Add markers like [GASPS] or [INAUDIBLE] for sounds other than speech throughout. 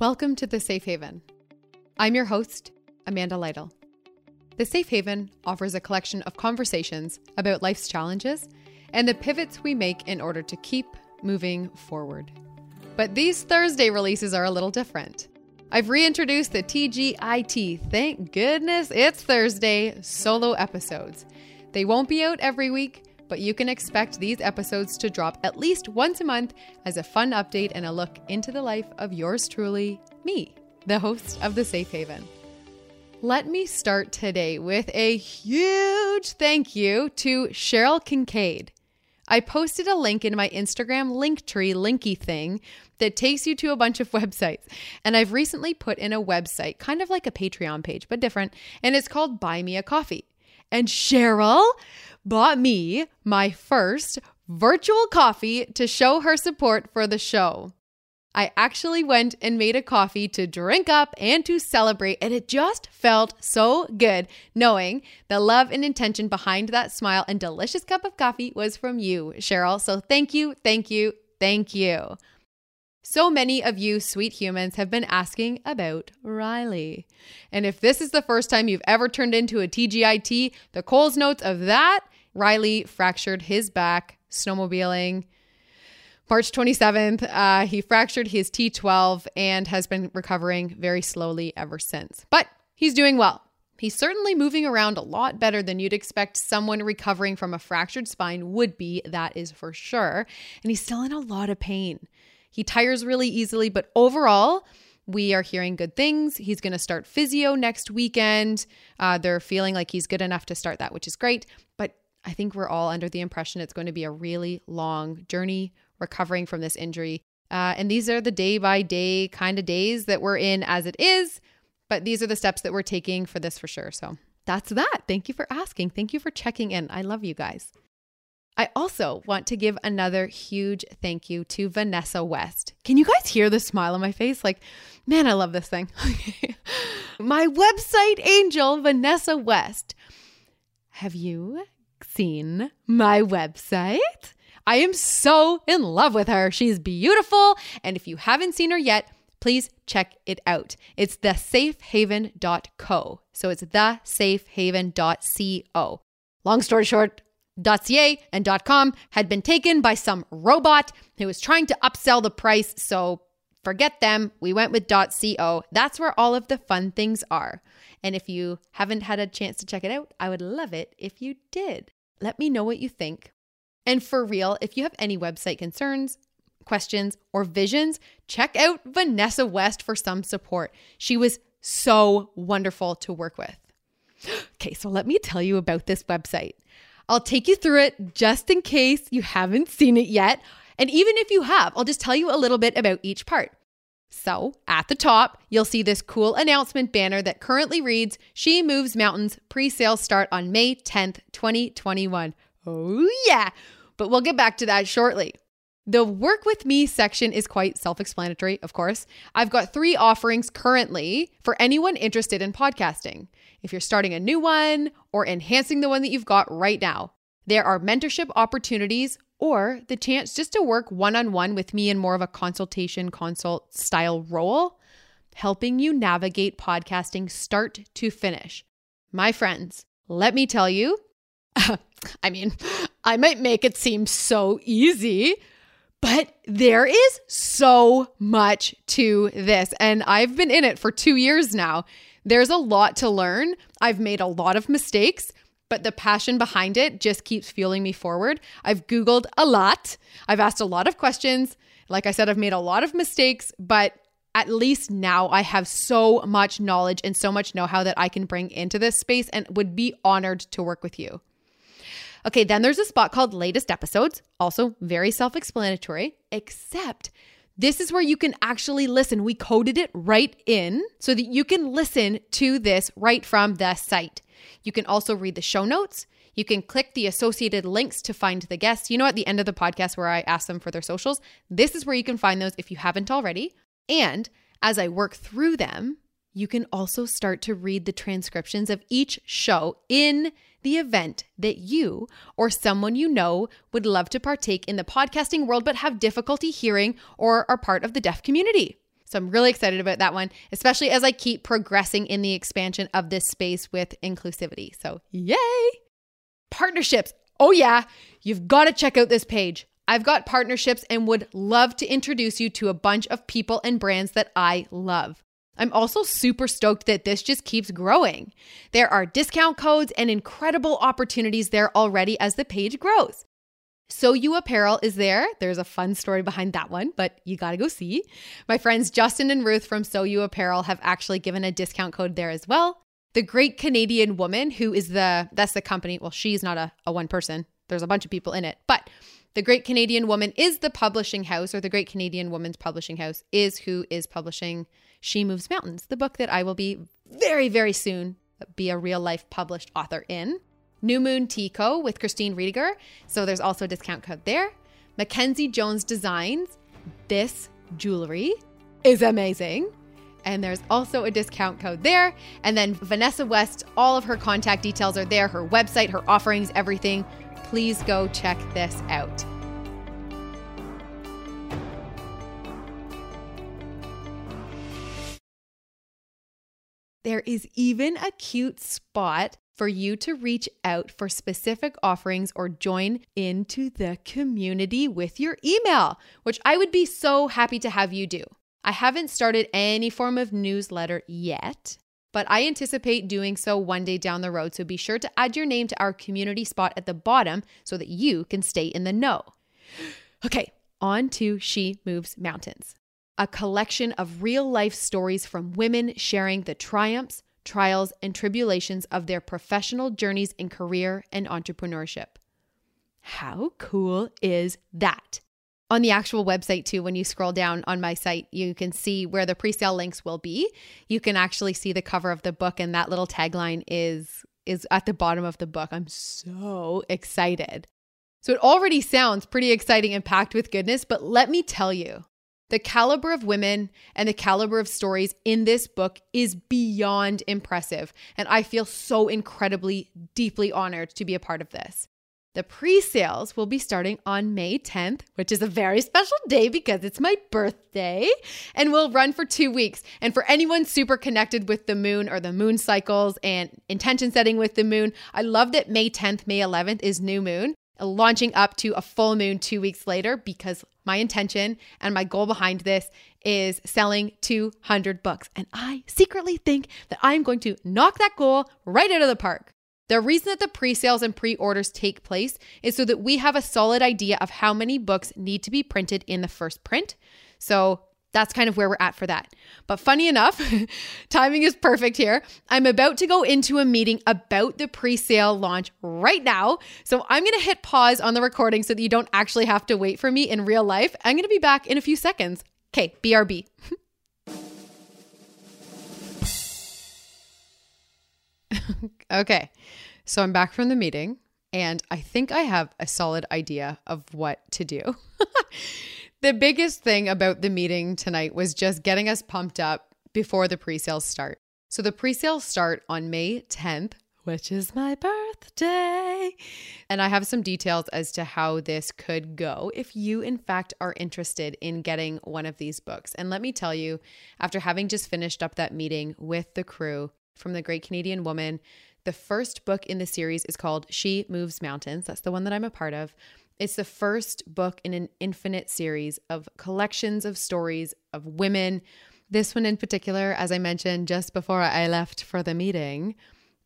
Welcome to The Safe Haven. I'm your host, Amanda Lytle. The Safe Haven offers a collection of conversations about life's challenges and the pivots we make in order to keep moving forward. But these Thursday releases are a little different. I've reintroduced the TGIT, thank goodness it's Thursday, solo episodes. They won't be out every week, but you can expect these episodes to drop at least once a month as a fun update and a look into the life of yours truly, me, the host of The Safe Haven. Let me start today with a huge thank you to Cheryl Kincaid. I posted a link in my Instagram Linktree linky thing that takes you to a bunch of [LAUGHS] websites. And I've recently put in a website, kind of like a Patreon page, but different, and it's called Buy Me a Coffee. And Cheryl bought me my first virtual coffee to show her support for the show. I actually went and made a coffee to drink up and to celebrate, and it just felt so good knowing the love and intention behind that smile and delicious cup of coffee was from you, Cheryl. So thank you, thank you, thank you. So many of you sweet humans have been asking about Riley. And if this is the first time you've ever turned into a TGIT, the Coles notes of that Riley fractured his back snowmobiling. March 27th, uh, he fractured his T12 and has been recovering very slowly ever since. But he's doing well. He's certainly moving around a lot better than you'd expect someone recovering from a fractured spine would be, that is for sure. And he's still in a lot of pain. He tires really easily, but overall, we are hearing good things. He's going to start physio next weekend. Uh, they're feeling like he's good enough to start that, which is great. But I think we're all under the impression it's going to be a really long journey recovering from this injury. Uh, and these are the day by day kind of days that we're in as it is. But these are the steps that we're taking for this for sure. So that's that. Thank you for asking. Thank you for checking in. I love you guys. I also want to give another huge thank you to Vanessa West. Can you guys hear the smile on my face? Like, man, I love this thing. [LAUGHS] my website angel, Vanessa West. Have you seen my website? I am so in love with her. She's beautiful. And if you haven't seen her yet, please check it out. It's thesafehaven.co. So it's thesafehaven.co. Long story short, .ca and .com had been taken by some robot who was trying to upsell the price, so forget them. We went with .co. That's where all of the fun things are. And if you haven't had a chance to check it out, I would love it if you did. Let me know what you think. And for real, if you have any website concerns, questions, or visions, check out Vanessa West for some support. She was so wonderful to work with. [GASPS] Okay, so let me tell you about this website. I'll take you through it just in case you haven't seen it yet. And even if you have, I'll just tell you a little bit about each part. So, at the top, you'll see this cool announcement banner that currently reads She Moves Mountains pre sale start on May 10th, 2021. Oh, yeah. But we'll get back to that shortly. The work with me section is quite self explanatory, of course. I've got three offerings currently for anyone interested in podcasting. If you're starting a new one or enhancing the one that you've got right now, there are mentorship opportunities or the chance just to work one on one with me in more of a consultation consult style role, helping you navigate podcasting start to finish. My friends, let me tell you, [LAUGHS] I mean, I might make it seem so easy, but there is so much to this. And I've been in it for two years now. There's a lot to learn. I've made a lot of mistakes, but the passion behind it just keeps fueling me forward. I've Googled a lot, I've asked a lot of questions. Like I said, I've made a lot of mistakes, but at least now I have so much knowledge and so much know how that I can bring into this space and would be honored to work with you. Okay, then there's a spot called latest episodes, also very self explanatory, except this is where you can actually listen. We coded it right in so that you can listen to this right from the site. You can also read the show notes. You can click the associated links to find the guests. You know, at the end of the podcast where I ask them for their socials, this is where you can find those if you haven't already. And as I work through them, you can also start to read the transcriptions of each show in the event that you or someone you know would love to partake in the podcasting world but have difficulty hearing or are part of the deaf community. So I'm really excited about that one, especially as I keep progressing in the expansion of this space with inclusivity. So, yay! Partnerships. Oh, yeah, you've got to check out this page. I've got partnerships and would love to introduce you to a bunch of people and brands that I love. I'm also super stoked that this just keeps growing. There are discount codes and incredible opportunities there already as the page grows. So You Apparel is there. There's a fun story behind that one, but you got to go see. My friends Justin and Ruth from So You Apparel have actually given a discount code there as well. The Great Canadian Woman, who is the that's the company. Well, she's not a, a one person. There's a bunch of people in it, but the Great Canadian Woman is the publishing house, or the Great Canadian Woman's publishing house is who is publishing She Moves Mountains, the book that I will be very, very soon be a real life published author in. New Moon Tea Co. with Christine Riediger. So there's also a discount code there. Mackenzie Jones Designs. This jewelry is amazing. And there's also a discount code there. And then Vanessa West, all of her contact details are there her website, her offerings, everything. Please go check this out. There is even a cute spot for you to reach out for specific offerings or join into the community with your email, which I would be so happy to have you do. I haven't started any form of newsletter yet, but I anticipate doing so one day down the road. So be sure to add your name to our community spot at the bottom so that you can stay in the know. [GASPS] Okay, on to She Moves Mountains, a collection of real life stories from women sharing the triumphs, trials, and tribulations of their professional journeys in career and entrepreneurship. How cool is that? On the actual website, too, when you scroll down on my site, you can see where the pre sale links will be. You can actually see the cover of the book, and that little tagline is, is at the bottom of the book. I'm so excited. So it already sounds pretty exciting and packed with goodness, but let me tell you, the caliber of women and the caliber of stories in this book is beyond impressive, and I feel so incredibly, deeply honored to be a part of this. The pre sales will be starting on May 10th, which is a very [LAUGHS] special day because it's my birthday, and will run for two weeks. And for anyone super connected with the moon or the moon cycles and intention setting with the moon, I love that May 10th, May 11th is new moon launching up to a full moon two weeks later because my intention and my goal behind this is selling 200 books. And I secretly think that I'm going to knock that goal right out of the park. The reason that the pre sales and pre orders take place is so that we have a solid idea of how many books need to be printed in the first print. So that's kind of where we're at for that. But funny enough, [LAUGHS] timing is perfect here. I'm about to go into a meeting about the pre sale launch right now. So I'm going to hit pause on the recording so that you don't actually have to wait for me in real life. I'm going to be back in a few seconds. Okay, BRB. [LAUGHS] okay, so I'm back from the meeting and I think I have a solid idea of what to do. [LAUGHS] The biggest thing about the meeting tonight was just getting us pumped up before the pre sales start. So the pre sales start on May 10th, which is my birthday. And I have some details as to how this could go if you, in fact, are interested in getting one of these books. And let me tell you, after having just finished up that meeting with the crew from the Great Canadian Woman, the first book in the series is called She Moves Mountains. That's the one that I'm a part of. It's the first book in an infinite series of collections of stories of women. This one in particular, as I mentioned just before I left for the meeting,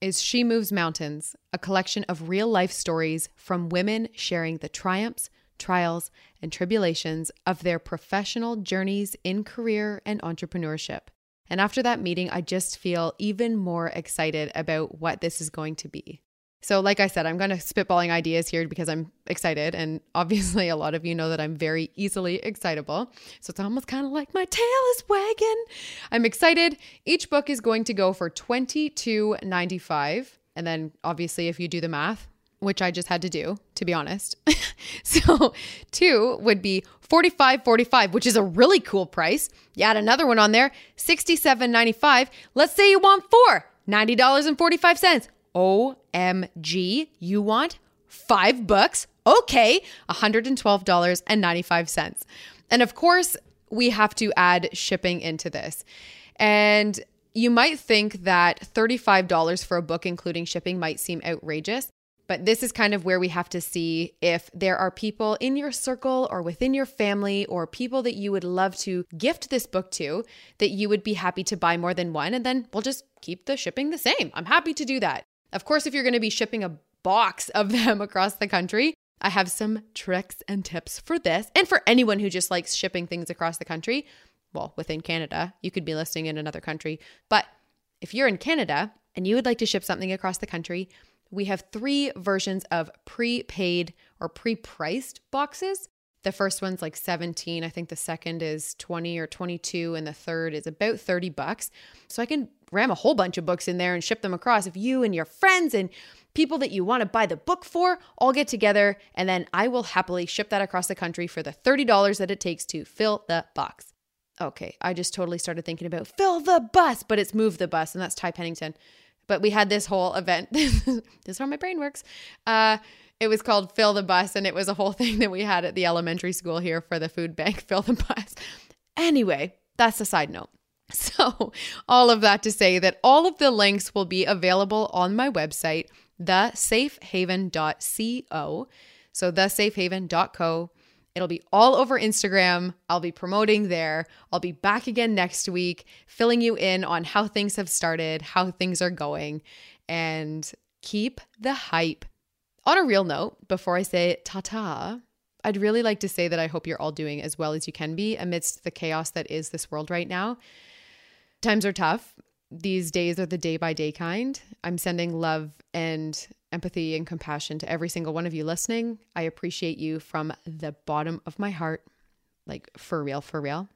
is She Moves Mountains, a collection of real life stories from women sharing the triumphs, trials, and tribulations of their professional journeys in career and entrepreneurship. And after that meeting, I just feel even more excited about what this is going to be. So, like I said, I'm going to spitballing ideas here because I'm excited. And obviously, a lot of you know that I'm very easily excitable. So, it's almost kind of like my tail is wagging. I'm excited. Each book is going to go for $22.95. And then, obviously, if you do the math, which I just had to do, to be honest. [LAUGHS] so, two would be 45.45, which is a really cool price. You add another one on there, 67.95. Let's say you want four, $90.45. OMG, you want five books? Okay, $112.95. And of course, we have to add shipping into this. And you might think that $35 for a book, including shipping, might seem outrageous. But this is kind of where we have to see if there are people in your circle or within your family or people that you would love to gift this book to that you would be happy to buy more than one. And then we'll just keep the shipping the same. I'm happy to do that. Of course, if you're going to be shipping a box of [LAUGHS] them across the country, I have some tricks and tips for this and for anyone who just likes shipping things across the country. Well, within Canada, you could be listing in another country. But if you're in Canada and you would like to ship something across the country, we have three versions of prepaid or pre priced boxes. The first one's like 17. I think the second is 20 or 22, and the third is about 30 bucks. So I can ram a whole bunch of books in there and ship them across. If you and your friends and people that you want to buy the book for all get together, and then I will happily ship that across the country for the $30 that it takes to fill the box. Okay, I just totally started thinking about fill the bus, but it's move the bus, and that's Ty Pennington. But we had this whole event. [LAUGHS] this is how my brain works. Uh, it was called Fill the Bus, and it was a whole [LAUGHS] thing that we had at the elementary school here for the food bank, [LAUGHS] Fill the Bus. Anyway, that's a side note. [LAUGHS] So, all of that to say that all of the links will be available on my website, thesafehaven.co. So, thesafehaven.co. It'll be all over Instagram. I'll be promoting there. I'll be back again next week, filling you in on how things have started, how things are going, and keep the hype. On a real note, before I say ta ta, I'd really like to say that I hope you're all doing as well as you can be amidst the chaos that is this world right now. Times are tough. These days are the day by day kind. I'm sending love and empathy and compassion to every single one of you listening. I appreciate you from the bottom of my heart, like for real, for real.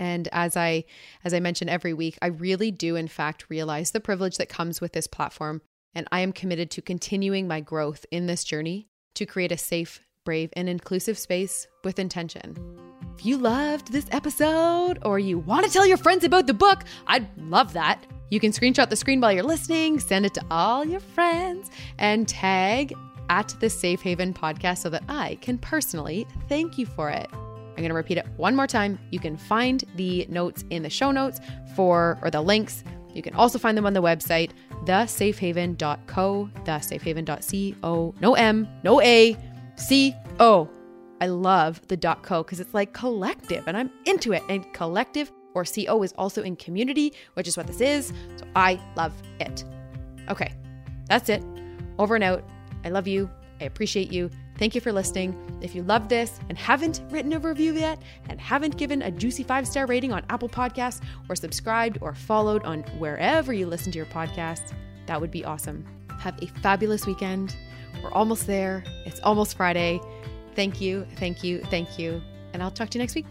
And as I as I mention every week, I really do in fact realize the privilege that comes with this platform, and I am committed to continuing my growth in this journey to create a safe, brave, and inclusive space with intention. If you loved this episode or you want to tell your friends about the book, I'd love that. You can screenshot the screen while you're listening, send it to all your friends, and tag at the Safe Haven podcast so that I can personally thank you for it. I'm going to repeat it one more time. You can find the notes in the show notes for, or the links. You can also find them on the website, thesafehaven.co, thesafehaven.co, no M, no A, C O. I love the .co because it's like collective and I'm into it. And collective or CO is also in community, which is what this is. So I love it. Okay, that's it. Over and out. I love you. I appreciate you. Thank you for listening. If you love this and haven't written a review yet and haven't given a juicy five star rating on Apple Podcasts or subscribed or followed on wherever you listen to your podcasts, that would be awesome. Have a fabulous weekend. We're almost there. It's almost Friday. Thank you, thank you, thank you. And I'll talk to you next week.